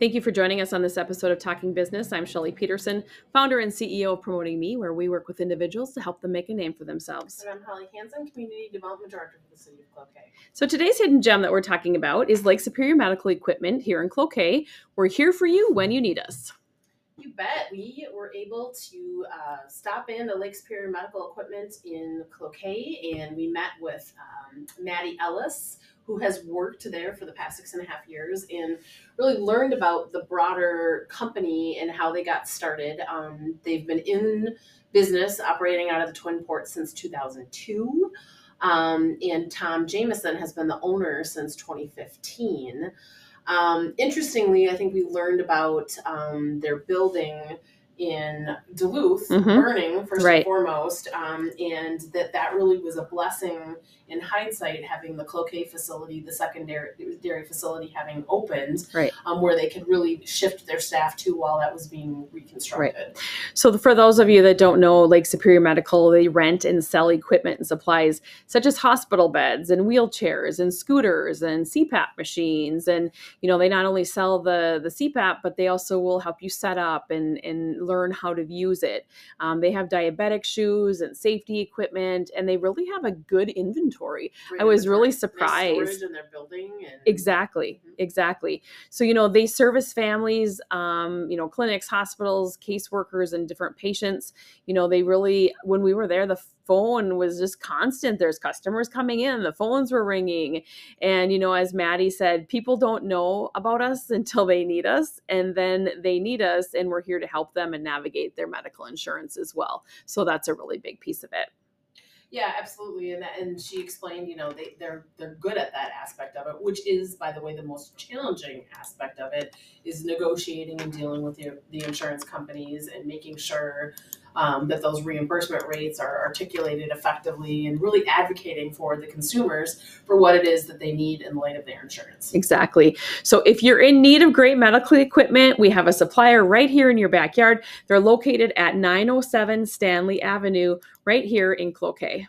Thank you for joining us on this episode of Talking Business. I'm Shelly Peterson, founder and CEO of Promoting Me, where we work with individuals to help them make a name for themselves. And I'm Holly Hansen, Community Development Director for the City of Cloquet. So today's hidden gem that we're talking about is Lake Superior Medical Equipment here in Cloquet. We're here for you when you need us. Bet. We were able to uh, stop in to Lake Superior Medical Equipment in Cloquet, and we met with um, Maddi Ellis, who has worked there for the past six and a half years and really learned about the broader company and how they got started. Um, they've been in business operating out of the Twin Ports since 2002. Um, and Tom Jameson has been the owner since 2015. Um, interestingly, I think we learned about um, their building in Duluth Mhm. burning first Right. and foremost, um, and that that really was a blessing in hindsight having the Cloquet facility, the secondary dairy facility having opened, Right. um, where they could really shift their staff to while that was being reconstructed. So, for those of you that don't know, Lake Superior Medical, they rent and sell equipment and supplies such as hospital beds and wheelchairs and scooters and CPAP machines. And you know, they not only sell the the CPAP, but they also will help you set up and and learn how to use it. Um, they have diabetic shoes and safety equipment, and they really have a good inventory. Great I was really surprised. storage in their building and Exactly, Mhm. exactly. So, you know, they service families, um, you know, clinics, hospitals, caseworkers, and different patients. You know, they really, when we were there, the phone was just constant. There's customers coming in, the phones were ringing. And, you know, as Maddi said, people don't know about us until they need us. And then they need us, and we're here to help them and navigate their medical insurance as well. So, that's a really big piece of it. Yeah, absolutely, and that, and she explained, you know, they they're they're good at that aspect of it, which is, by the way, the most challenging aspect of it is negotiating and dealing with the the insurance companies and making sure um, that those reimbursement rates are articulated effectively and really advocating for the consumers for what it is that they need in light of their insurance. Exactly. So if you're in need of great medical equipment, we have a supplier right here in your backyard. They're located at 907 Stanley Avenue, right here in Cloquet.